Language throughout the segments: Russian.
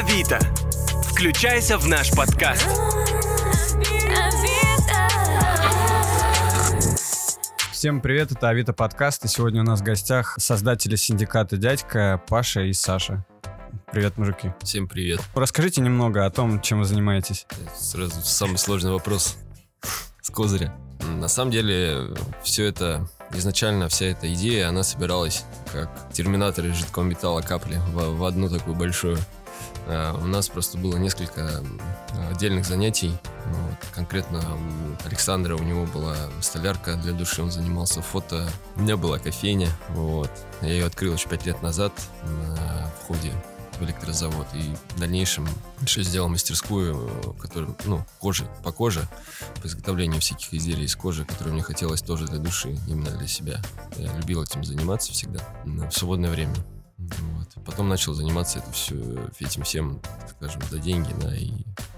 Авито. Включайся в наш подкаст. Всем привет, это Авито подкаст, и сегодня у нас в гостях создатели синдиката «Дядька» Паша и Саша. Привет, мужики. Всем привет. Расскажите немного о том, чем вы занимаетесь. Сразу самый сложный вопрос с козыря. На самом деле, все это, изначально вся эта идея, она собиралась как терминатор из жидкого металла капли в, в одну такую большую. А, у нас просто было несколько отдельных занятий. Вот. Конкретно у Александра у него была столярка для души, он занимался фото. У меня была кофейня. Вот. Я ее открыл еще пять лет назад на входе в электрозавод. И в дальнейшем еще сделал мастерскую, которую, ну, кожи, по коже, по изготовлению всяких изделий из кожи, которые мне хотелось тоже для души, именно для себя. Я любил этим заниматься всегда, в свободное время. Вот. Потом начал заниматься это все, этим всем, скажем, за деньги, да, и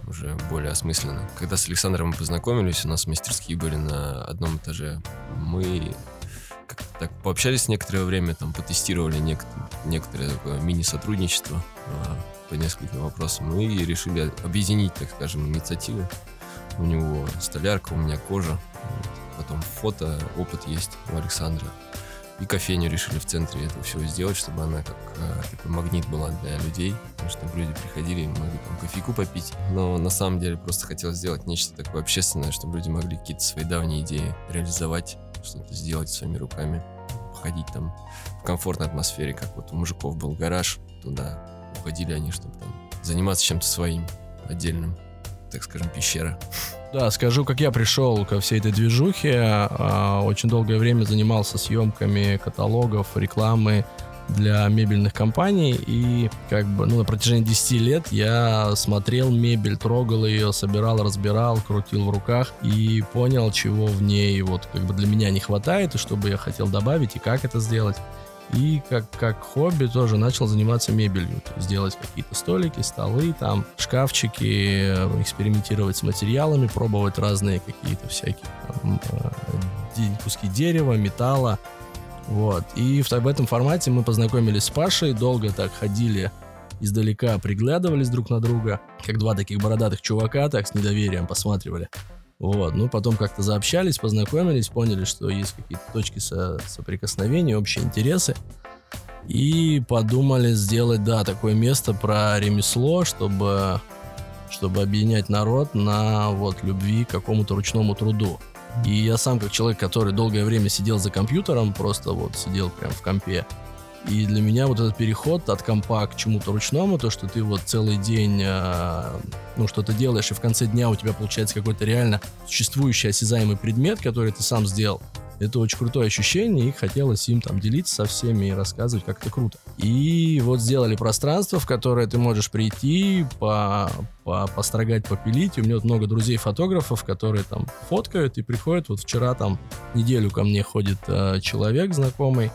уже более осмысленно. Когда с Александром мы познакомились, у нас мастерские были на одном этаже. Мы так пообщались некоторое время, там потестировали нек- некоторое мини-сотрудничество а, по нескольким вопросам. Ну и решили объединить, так скажем, инициативы. У него столярка, у меня кожа. Вот. Потом фото, опыт есть у Александра. И кофейню решили в центре этого всего сделать, чтобы она как э, магнит была для людей, чтобы люди приходили и могли там кофейку попить. Но на самом деле просто хотел сделать нечто такое общественное, чтобы люди могли какие-то свои давние идеи реализовать, что-то сделать своими руками, походить там в комфортной атмосфере, как вот у мужиков был гараж, туда уходили они, чтобы там заниматься чем-то своим, отдельным, так скажем, пещера. Да, скажу, как я пришел ко всей этой движухе. А, очень долгое время занимался съемками каталогов, рекламы для мебельных компаний. И как бы ну, на протяжении 10 лет я смотрел мебель, трогал ее, собирал, разбирал, крутил в руках и понял, чего в ней вот как бы для меня не хватает, и что бы я хотел добавить, и как это сделать. И как, как хобби тоже начал заниматься мебелью. То есть делать какие-то столики, столы, там, шкафчики, экспериментировать с материалами, пробовать разные какие-то всякие там, э, куски дерева, металла. Вот. И в, в этом формате мы познакомились с Пашей, долго так ходили издалека, приглядывались друг на друга, как два таких бородатых чувака, так с недоверием посматривали. Вот, ну потом как-то заобщались, познакомились, поняли, что есть какие-то точки со соприкосновения, общие интересы. И подумали сделать, да, такое место про ремесло, чтобы, чтобы объединять народ на вот любви к какому-то ручному труду. И я сам, как человек, который долгое время сидел за компьютером, просто вот сидел прям в компе, и для меня вот этот переход от компа к чему-то ручному, то, что ты вот целый день, э, ну, что-то делаешь, и в конце дня у тебя получается какой-то реально существующий осязаемый предмет, который ты сам сделал, это очень крутое ощущение, и хотелось им там делиться со всеми и рассказывать, как это круто. И вот сделали пространство, в которое ты можешь прийти, по, по, построгать, попилить. у меня вот много друзей-фотографов, которые там фоткают и приходят. Вот вчера там неделю ко мне ходит э, человек знакомый,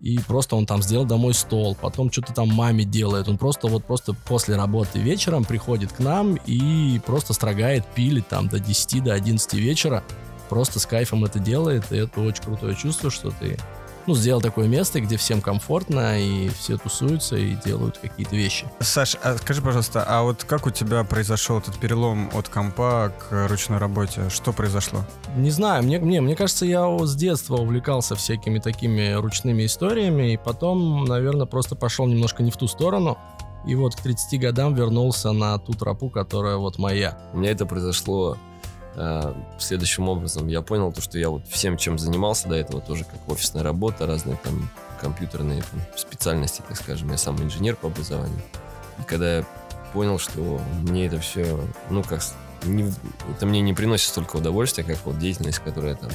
и просто он там сделал домой стол, потом что-то там маме делает, он просто вот просто после работы вечером приходит к нам и просто строгает, пилит там до 10, до 11 вечера, просто с кайфом это делает, и это очень крутое чувство, что ты ну, сделал такое место, где всем комфортно, и все тусуются и делают какие-то вещи. Саш, а скажи, пожалуйста, а вот как у тебя произошел этот перелом от компа к ручной работе? Что произошло? Не знаю, мне, мне, мне кажется, я с детства увлекался всякими такими ручными историями, и потом, наверное, просто пошел немножко не в ту сторону. И вот к 30 годам вернулся на ту тропу, которая вот моя. У меня это произошло следующим образом. Я понял то, что я вот всем, чем занимался до этого, тоже как офисная работа, разные там компьютерные там, специальности, так скажем. Я сам инженер по образованию. И когда я понял, что мне это все, ну как, не, это мне не приносит столько удовольствия, как вот деятельность, которая там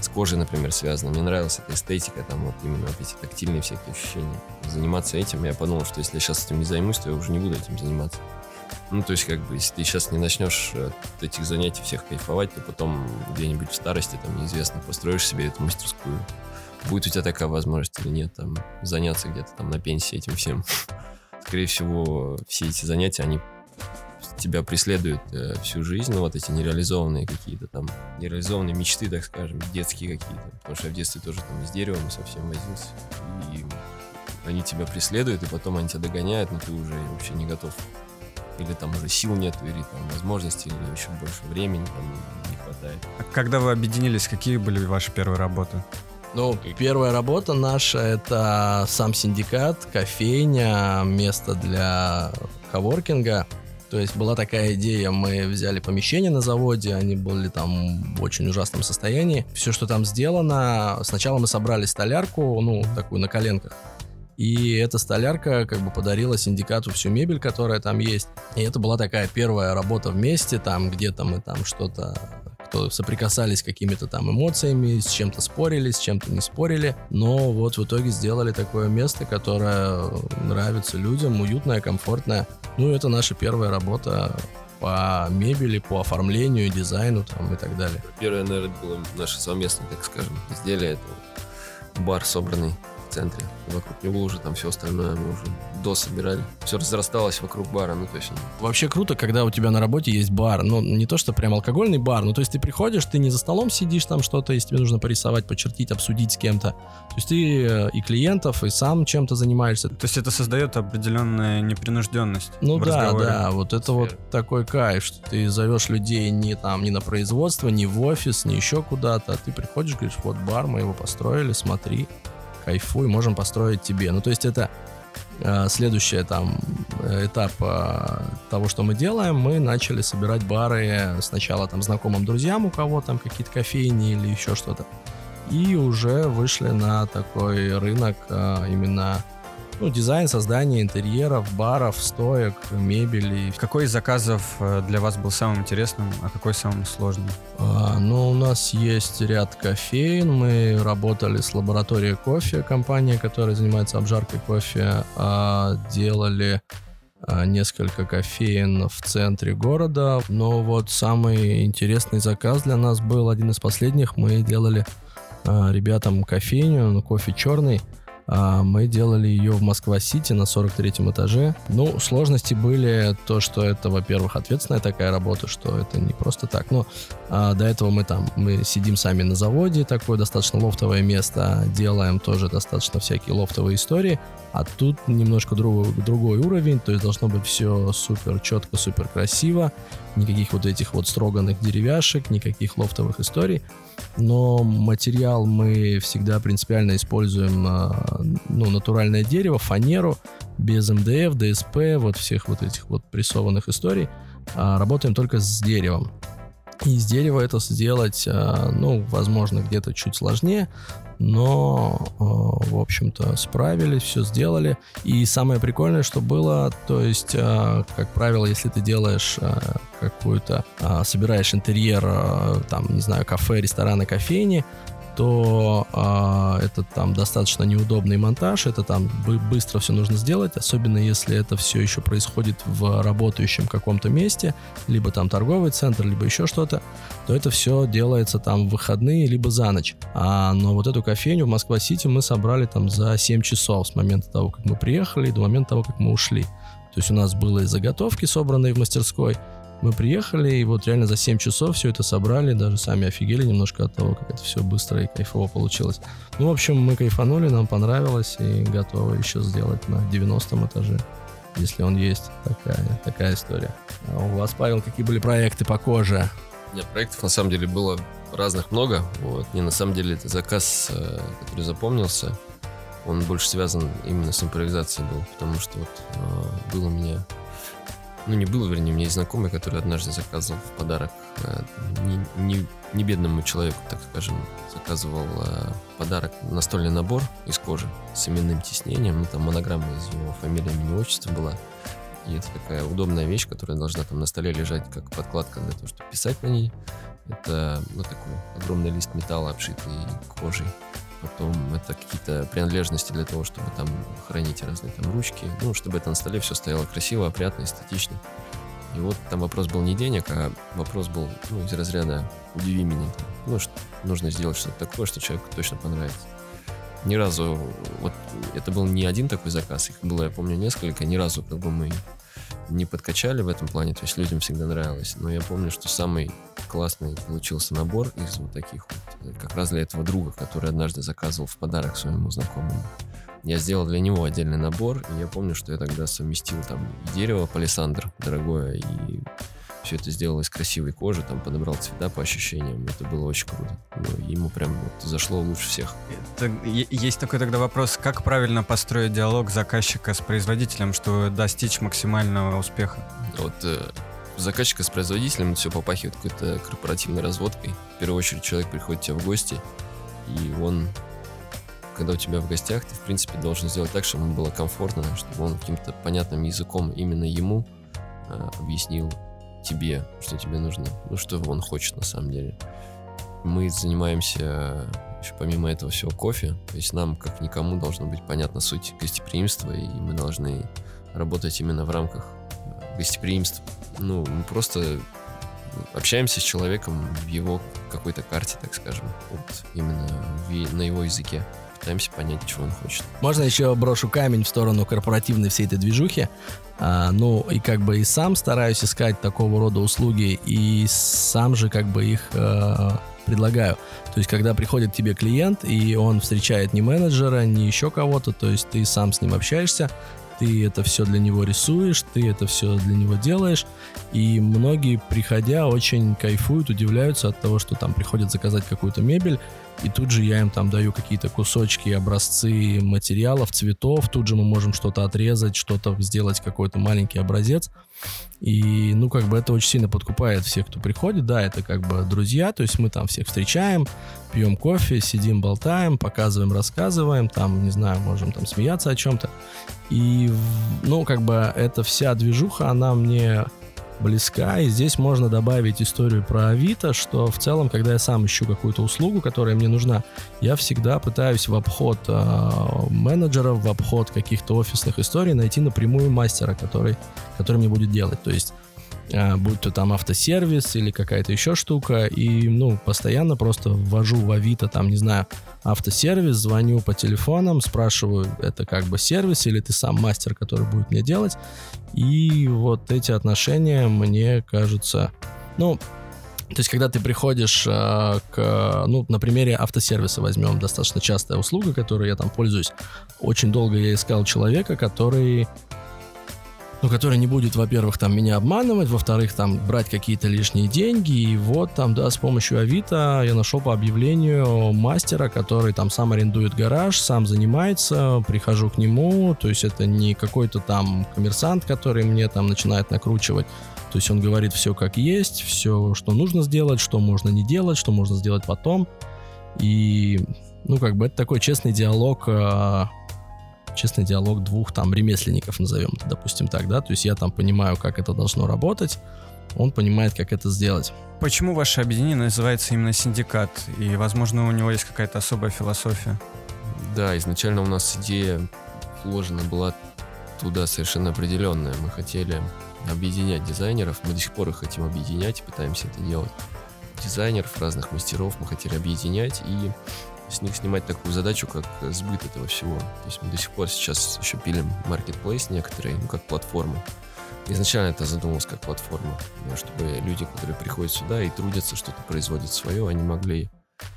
с кожей, например, связана. Мне нравилась эта эстетика, там вот именно вот эти тактильные всякие ощущения. Заниматься этим, я подумал, что если я сейчас этим не займусь, то я уже не буду этим заниматься. Ну, то есть, как бы, если ты сейчас не начнешь от этих занятий всех кайфовать, то потом где-нибудь в старости, там, неизвестно, построишь себе эту мастерскую. Будет у тебя такая возможность или нет, там, заняться где-то там на пенсии этим всем. Скорее всего, все эти занятия, они тебя преследуют э, всю жизнь, ну, вот эти нереализованные какие-то там, нереализованные мечты, так скажем, детские какие-то. Потому что я в детстве тоже там с деревом совсем возился. И они тебя преследуют, и потом они тебя догоняют, но ты уже вообще не готов или там уже сил нет, или там возможностей, или еще больше времени там не хватает. А когда вы объединились, какие были ваши первые работы? Ну, первая работа наша — это сам синдикат, кофейня, место для коворкинга. То есть была такая идея, мы взяли помещение на заводе, они были там в очень ужасном состоянии. Все, что там сделано, сначала мы собрали столярку, ну, такую на коленках. И эта столярка как бы подарила синдикату всю мебель, которая там есть. И это была такая первая работа вместе, там где-то мы там что-то кто соприкасались какими-то там эмоциями, с чем-то спорили, с чем-то не спорили, но вот в итоге сделали такое место, которое нравится людям, уютное, комфортное. Ну, это наша первая работа по мебели, по оформлению, дизайну там и так далее. Первое, наверное, было наше совместное, так скажем, изделие. Это бар, собранный в центре. Вокруг него уже там все остальное мы уже дособирали. Все разрасталось вокруг бара, ну то есть... Вообще круто, когда у тебя на работе есть бар. Ну, не то, что прям алкогольный бар, ну то есть ты приходишь, ты не за столом сидишь там что-то, если тебе нужно порисовать, почертить, обсудить с кем-то. То есть ты э, и клиентов, и сам чем-то занимаешься. То есть это создает определенную непринужденность Ну в да, разговоре. да, вот это вот такой кайф, что ты зовешь людей не там, не на производство, не в офис, не еще куда-то, а ты приходишь, говоришь, вот бар, мы его построили, смотри, кайфуй, можем построить тебе. Ну, то есть это э, следующий там э, этап э, того, что мы делаем, мы начали собирать бары сначала там знакомым друзьям, у кого там какие-то кофейни или еще что-то, и уже вышли на такой рынок именно ну, дизайн, создание интерьеров, баров, стоек, мебели. Какой из заказов э, для вас был самым интересным, а какой самым сложным? А, ну, у нас есть ряд кофеин. Мы работали с лабораторией кофе, компания, которая занимается обжаркой кофе. а, делали а, несколько кофеин в центре города. Но вот самый интересный заказ для нас был один из последних. Мы делали а, ребятам кофейню, ну, кофе черный. А, Мы делали ее в Москва-Сити на 43-м этаже. Ну, сложности были то, что это, во-первых, ответственная такая работа, что это не просто так. Но а, до этого мы там, мы сидим сами на заводе, такое достаточно лофтовое место, делаем тоже достаточно всякие лофтовые истории. А тут немножко другой, другой уровень, то есть должно быть все супер четко, супер красиво. Никаких вот этих вот строганных деревяшек, никаких лофтовых историй но материал мы всегда принципиально используем а, ну, натуральное дерево, фанеру, без МДФ, ДСП, вот всех вот этих вот прессованных историй. А, Работаем только с деревом. И из дерева это сделать, а, ну, возможно, где-то чуть сложнее, но, а, в общем-то, справились, все сделали. И самое прикольное, что было, то есть, а, как правило, если ты делаешь какую-то, а, собираешь интерьер, там, не знаю, кафе, рестораны, кофейни, то а, это там достаточно неудобный монтаж, это там бы- быстро все нужно сделать, особенно если это все еще происходит в работающем каком-то месте, либо там торговый центр, либо еще что-то, то это все делается там в выходные, либо за ночь. А, но вот эту кофейню в Москва-Сити мы собрали там за 7 часов с момента того, как мы приехали, до момента того, как мы ушли. То есть у нас было и заготовки, собранные в мастерской, мы приехали, и вот реально за 7 часов все это собрали, даже сами офигели немножко от того, как это все быстро и кайфово получилось. Ну, в общем, мы кайфанули, нам понравилось, и готовы еще сделать на 90 этаже, если он есть. Такая, такая история. А у вас, Павел, какие были проекты по коже? Нет, проектов на самом деле было разных много. Вот. И на самом деле это заказ, э, который запомнился, он больше связан именно с импровизацией был, потому что вот э, был у меня, ну не был, вернее, у меня есть знакомый, который однажды заказывал в подарок э, не, не- не бедному человеку, так скажем, заказывал э, подарок настольный набор из кожи с именным тиснением, ну там монограмма из его фамилии, имени, отчества была. И это такая удобная вещь, которая должна там на столе лежать как подкладка для того, чтобы писать на ней. Это ну, такой огромный лист металла, обшитый кожей. Потом это какие-то принадлежности для того, чтобы там хранить разные там ручки. Ну, чтобы это на столе все стояло красиво, опрятно, эстетично. И вот там вопрос был не денег, а вопрос был ну, из разряда «удиви меня». Ну, что нужно сделать что-то такое, что человеку точно понравится. Ни разу, вот это был не один такой заказ, их было, я помню, несколько, ни разу как бы мы не подкачали в этом плане, то есть людям всегда нравилось. Но я помню, что самый классный получился набор из вот таких вот, э, как раз для этого друга, который однажды заказывал в подарок своему знакомому я сделал для него отдельный набор, и я помню, что я тогда совместил там дерево палисандр дорогое, и все это сделал из красивой кожи, там подобрал цвета по ощущениям. Это было очень круто. Ну, ему прям вот зашло лучше всех. Это, есть такой тогда вопрос, как правильно построить диалог заказчика с производителем, чтобы достичь максимального успеха? Вот э, заказчика с производителем все попахивает какой-то корпоративной разводкой. В первую очередь человек приходит к тебе в гости, и он когда у тебя в гостях, ты, в принципе, должен сделать так, чтобы ему было комфортно, чтобы он каким-то понятным языком именно ему э, объяснил тебе, что тебе нужно, ну, что он хочет на самом деле. Мы занимаемся еще помимо этого всего кофе, то есть нам, как никому, должно быть понятна суть гостеприимства, и мы должны работать именно в рамках э, гостеприимства. Ну, мы просто общаемся с человеком в его какой-то карте, так скажем, вот именно на его языке пытаемся понять, чего он хочет. Можно еще брошу камень в сторону корпоративной всей этой движухи. А, ну, и как бы и сам стараюсь искать такого рода услуги, и сам же как бы их э, предлагаю. То есть, когда приходит тебе клиент, и он встречает не менеджера, не еще кого-то, то есть ты сам с ним общаешься, ты это все для него рисуешь, ты это все для него делаешь, и многие, приходя, очень кайфуют, удивляются от того, что там приходят заказать какую-то мебель, и тут же я им там даю какие-то кусочки, образцы материалов, цветов, тут же мы можем что-то отрезать, что-то сделать, какой-то маленький образец. И, ну, как бы это очень сильно подкупает всех, кто приходит. Да, это как бы друзья, то есть мы там всех встречаем, пьем кофе, сидим, болтаем, показываем, рассказываем, там, не знаю, можем там смеяться о чем-то. И, ну, как бы эта вся движуха, она мне близка. И здесь можно добавить историю про Авито, что в целом, когда я сам ищу какую-то услугу, которая мне нужна, я всегда пытаюсь в обход э, менеджеров, в обход каких-то офисных историй найти напрямую мастера, который, который мне будет делать. То есть будь то там автосервис или какая-то еще штука, и, ну, постоянно просто ввожу в Авито, там, не знаю, автосервис, звоню по телефонам, спрашиваю, это как бы сервис или ты сам мастер, который будет мне делать, и вот эти отношения мне кажутся, ну, то есть, когда ты приходишь э, к, ну, на примере автосервиса возьмем достаточно частая услуга, которой я там пользуюсь. Очень долго я искал человека, который ну, который не будет, во-первых, там меня обманывать, во-вторых, там брать какие-то лишние деньги, и вот там, да, с помощью Авито я нашел по объявлению мастера, который там сам арендует гараж, сам занимается, прихожу к нему, то есть это не какой-то там коммерсант, который мне там начинает накручивать, то есть он говорит все как есть, все, что нужно сделать, что можно не делать, что можно сделать потом, и, ну, как бы это такой честный диалог а, честный диалог двух там ремесленников, назовем это, допустим, так, да, то есть я там понимаю, как это должно работать, он понимает, как это сделать. Почему ваше объединение называется именно синдикат? И, возможно, у него есть какая-то особая философия? Да, изначально у нас идея вложена была туда совершенно определенная. Мы хотели объединять дизайнеров, мы до сих пор их хотим объединять и пытаемся это делать. Дизайнеров, разных мастеров мы хотели объединять и с них снимать такую задачу, как сбыт этого всего. То есть мы до сих пор сейчас еще пилим marketplace некоторые, ну, как платформу. Изначально это задумывалось как платформа, чтобы люди, которые приходят сюда и трудятся, что-то производят свое, они могли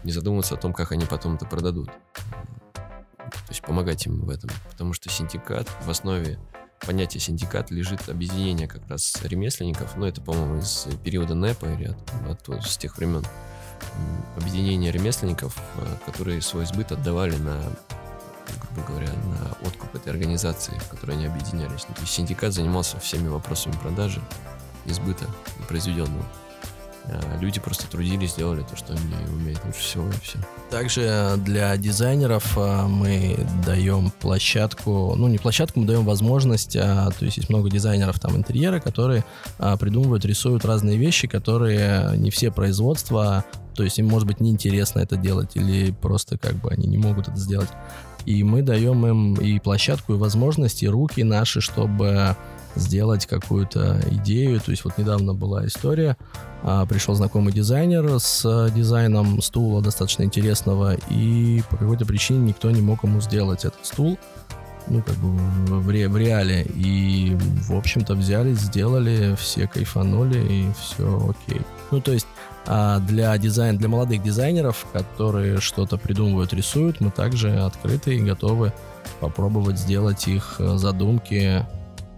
не задумываться о том, как они потом это продадут. То есть помогать им в этом. Потому что синдикат, в основе понятия синдикат лежит объединение как раз ремесленников. Ну, это, по-моему, из периода НЭПа или от, от, с тех времен объединения ремесленников, э, которые свой сбыт отдавали на, грубо говоря, на откуп этой организации, в которой они объединялись. Ну, то есть синдикат занимался всеми вопросами продажи и сбыта произведенного. А люди просто трудились, делали то, что они умеют лучше всего, и все. Также для дизайнеров э, мы даем площадку, ну не площадку, мы даем возможность, а, то есть есть много дизайнеров там интерьера, которые а, придумывают, рисуют разные вещи, которые не все производства то есть им, может быть, неинтересно это делать, или просто как бы они не могут это сделать. И мы даем им и площадку, и возможности, и руки наши, чтобы сделать какую-то идею. То есть вот недавно была история, а, пришел знакомый дизайнер с дизайном стула достаточно интересного, и по какой-то причине никто не мог ему сделать этот стул, ну, как бы в, ре, в реале. И, в общем-то, взяли, сделали, все кайфанули, и все окей. Ну, то есть для дизайн, для молодых дизайнеров, которые что-то придумывают, рисуют, мы также открыты и готовы попробовать сделать их э, задумки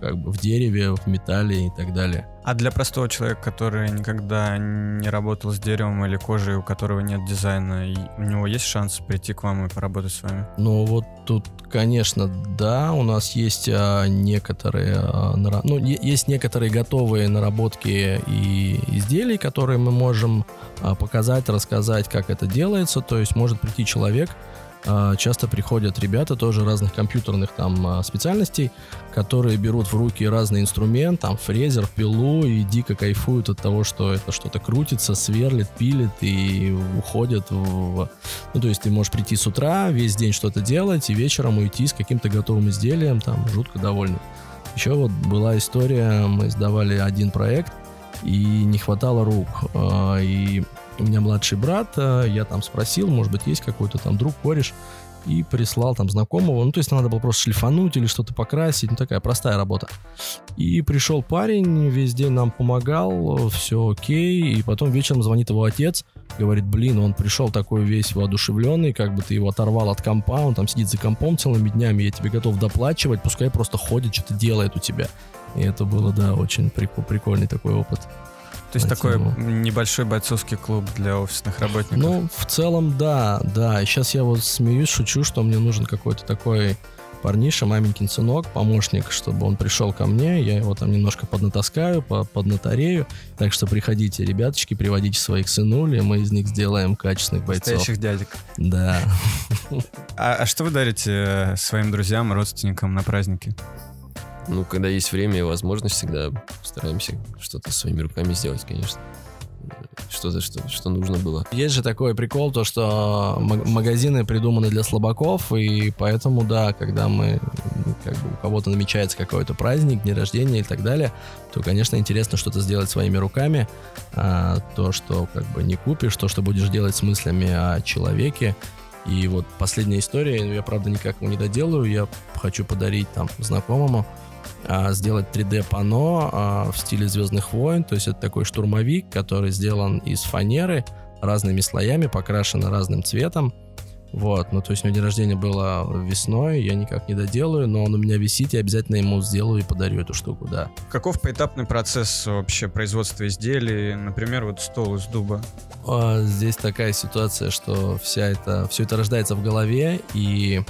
как бы в дереве, в металле и так далее. А для простого человека, который никогда не работал с деревом или кожей, у которого нет дизайна, у него есть шанс прийти к вам и поработать с вами? Ну вот тут, конечно, да, у нас есть а, некоторые, а, нара- ну есть некоторые готовые наработки и изделий, которые мы можем а, показать, рассказать, как это делается. То есть может прийти человек, часто приходят ребята тоже разных компьютерных там а, специальностей, которые берут в руки разный инструмент, там фрезер, пилу и дико кайфуют от того, что это что-то крутится, сверлит, пилит и уходят в... Ну, то есть ты можешь прийти с утра, весь день что-то делать и вечером уйти с каким-то готовым изделием, там, жутко довольный. Еще вот была история, мы сдавали один проект, и не хватало рук. А, и у меня младший брат, э, я там спросил, может быть, есть какой-то там друг, кореш, и прислал там знакомого. Ну, то есть надо было просто шлифануть или что-то покрасить. Ну, такая простая работа. И пришел парень, весь день нам помогал, все окей. И потом вечером звонит его отец, говорит, блин, он пришел такой весь воодушевленный, как бы ты его оторвал от компа, он там сидит за компом целыми днями, я тебе готов доплачивать, пускай просто ходит, что-то делает у тебя. И это было, да, очень прикольный такой опыт. То есть такой небольшой бойцовский клуб для офисных работников. Ну, в целом, да, да. Сейчас я вот смеюсь, шучу, что мне нужен какой-то такой парниша, маменькин сынок, помощник, чтобы он пришел ко мне, я его там немножко поднатаскаю, поднатарею. Так что приходите, ребяточки, приводите своих сынули, мы из них сделаем качественных бойцов. Настоящих дядек. Да. А, а что вы дарите э, своим друзьям, родственникам на праздники? Ну, когда есть время и возможность, всегда стараемся что-то своими руками сделать, конечно. Что-то, что, что нужно было. Есть же такой прикол, то что магазины придуманы для слабаков, и поэтому, да, когда мы, как бы у кого-то намечается какой-то праздник, день рождения и так далее, то, конечно, интересно что-то сделать своими руками. А, то, что как бы не купишь, то, что будешь делать с мыслями о человеке, и вот последняя история, я, правда, никак его не доделаю, я хочу подарить там знакомому сделать 3D-пано а, в стиле Звездных войн. То есть это такой штурмовик, который сделан из фанеры разными слоями, покрашен разным цветом. Вот, ну то есть у него день рождения было весной, я никак не доделаю, но он у меня висит, я обязательно ему сделаю и подарю эту штуку, да. Каков поэтапный процесс вообще производства изделий, например, вот стол из дуба? А, здесь такая ситуация, что вся это, все это рождается в голове, и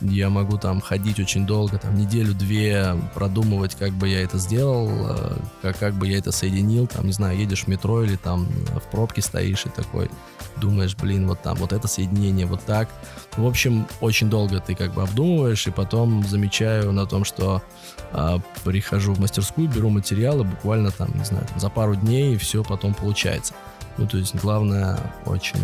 я могу там ходить очень долго, там неделю-две продумывать, как бы я это сделал, э, как, как бы я это соединил, там, не знаю, едешь в метро или там в пробке стоишь и такой думаешь, блин, вот там, вот это соединение, вот так. В общем, очень долго ты как бы обдумываешь, и потом замечаю на том, что э, прихожу в мастерскую, беру материалы, буквально там, не знаю, за пару дней, и все потом получается. Ну, то есть главное очень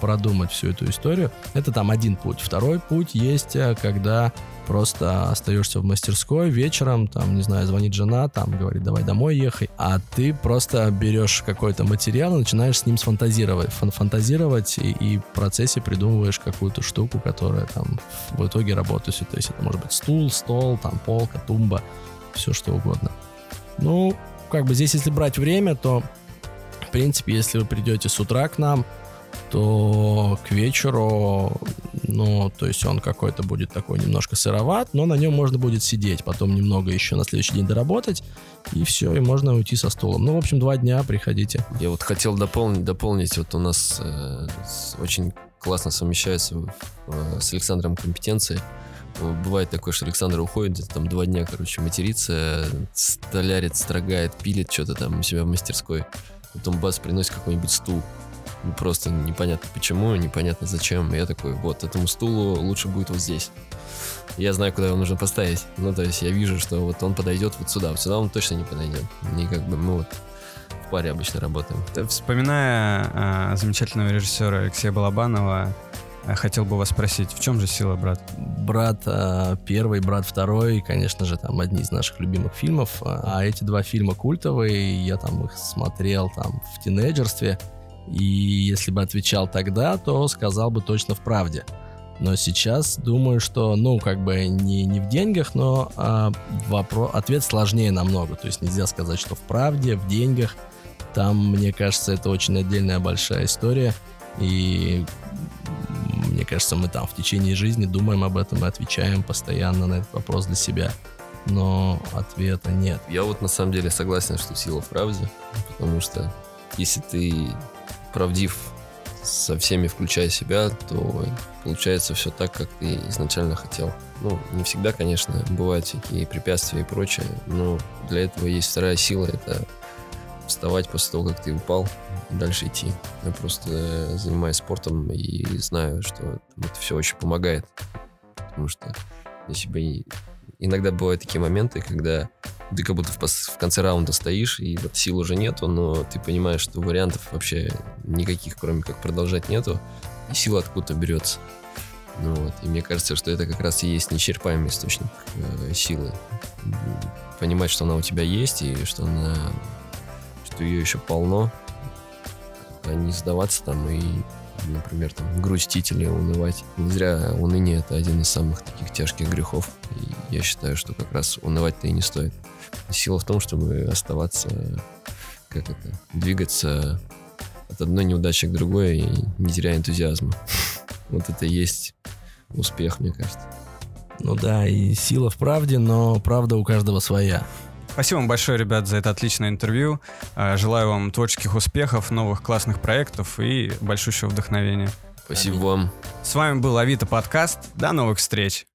продумать всю эту историю. Это там один путь. Второй путь есть, э, когда просто остаешься в мастерской вечером, там, не знаю, звонит жена, там, говорит, давай домой ехай, а ты просто берешь какой-то материал и начинаешь с ним сфантазировать, фан фантазировать и, и в процессе придумываешь какую-то штуку, которая там в итоге работает. То есть это может быть стул, стол, там, полка, тумба, все что угодно. Ну, как бы здесь, если брать время, то, принципе, если вы придете с утра к нам, то к вечеру, ну, то есть он какой-то будет такой немножко сыроват, но на нем можно будет сидеть, потом немного еще на следующий день доработать, и все, и можно уйти со стулом. Ну, в общем, два дня приходите. Я вот хотел дополнить, дополнить вот у нас э, очень классно совмещается э, с Александром компетенции. Бывает такое, что Александр уходит, там два дня, короче, матерится, столярит, строгает, пилит что-то там у себя в мастерской. Потом бас приносит какой-нибудь стул просто непонятно почему, непонятно зачем. Я такой, вот, этому стулу лучше будет вот здесь. Я знаю, куда его нужно поставить. Ну, то есть я вижу, что вот он подойдет вот сюда. Вот сюда он точно не подойдет. И как бы мы вот в паре обычно работаем. Вспоминая э, замечательного режиссера Алексея Балабанова, хотел бы вас спросить, в чем же сила, брат? Брат э, первый, брат второй, конечно же, там одни из наших любимых фильмов. А эти два фильма культовые, я там их смотрел там в тинейджерстве. И если бы отвечал тогда, то сказал бы точно в правде. Но сейчас думаю, что, ну, как бы не, не в деньгах, но а, вопрос, ответ сложнее намного. То есть нельзя сказать, что в правде, в деньгах. Там, мне кажется, это очень отдельная большая история. И кажется, мы там в течение жизни думаем об этом и отвечаем постоянно на этот вопрос для себя. Но ответа нет. Я вот на самом деле согласен, что сила в правде, потому что если ты правдив со всеми, включая себя, то получается все так, как ты изначально хотел. Ну, не всегда, конечно, бывают всякие препятствия и прочее, но для этого есть вторая сила, это вставать после того, как ты упал, дальше идти. Я просто занимаюсь спортом и знаю, что это все очень помогает. Потому что если бы иногда бывают такие моменты, когда ты как будто в, в конце раунда стоишь, и вот сил уже нету, но ты понимаешь, что вариантов вообще никаких, кроме как продолжать, нету, и сила откуда-то берется. Ну вот, и мне кажется, что это как раз и есть неисчерпаемый источник э, силы. Понимать, что она у тебя есть, и что она, что ее еще полно, а не сдаваться там и например, там, грустить или унывать. Не зря уныние — это один из самых таких тяжких грехов. И я считаю, что как раз унывать-то и не стоит. Сила в том, чтобы оставаться, как это, двигаться от одной неудачи к другой и не теряя энтузиазма. Вот это и есть успех, мне кажется. Ну да, и сила в правде, но правда у каждого своя. Спасибо вам большое, ребят, за это отличное интервью. А, желаю вам творческих успехов, новых классных проектов и большущего вдохновения. Спасибо вам. С вами был Авито подкаст. До новых встреч.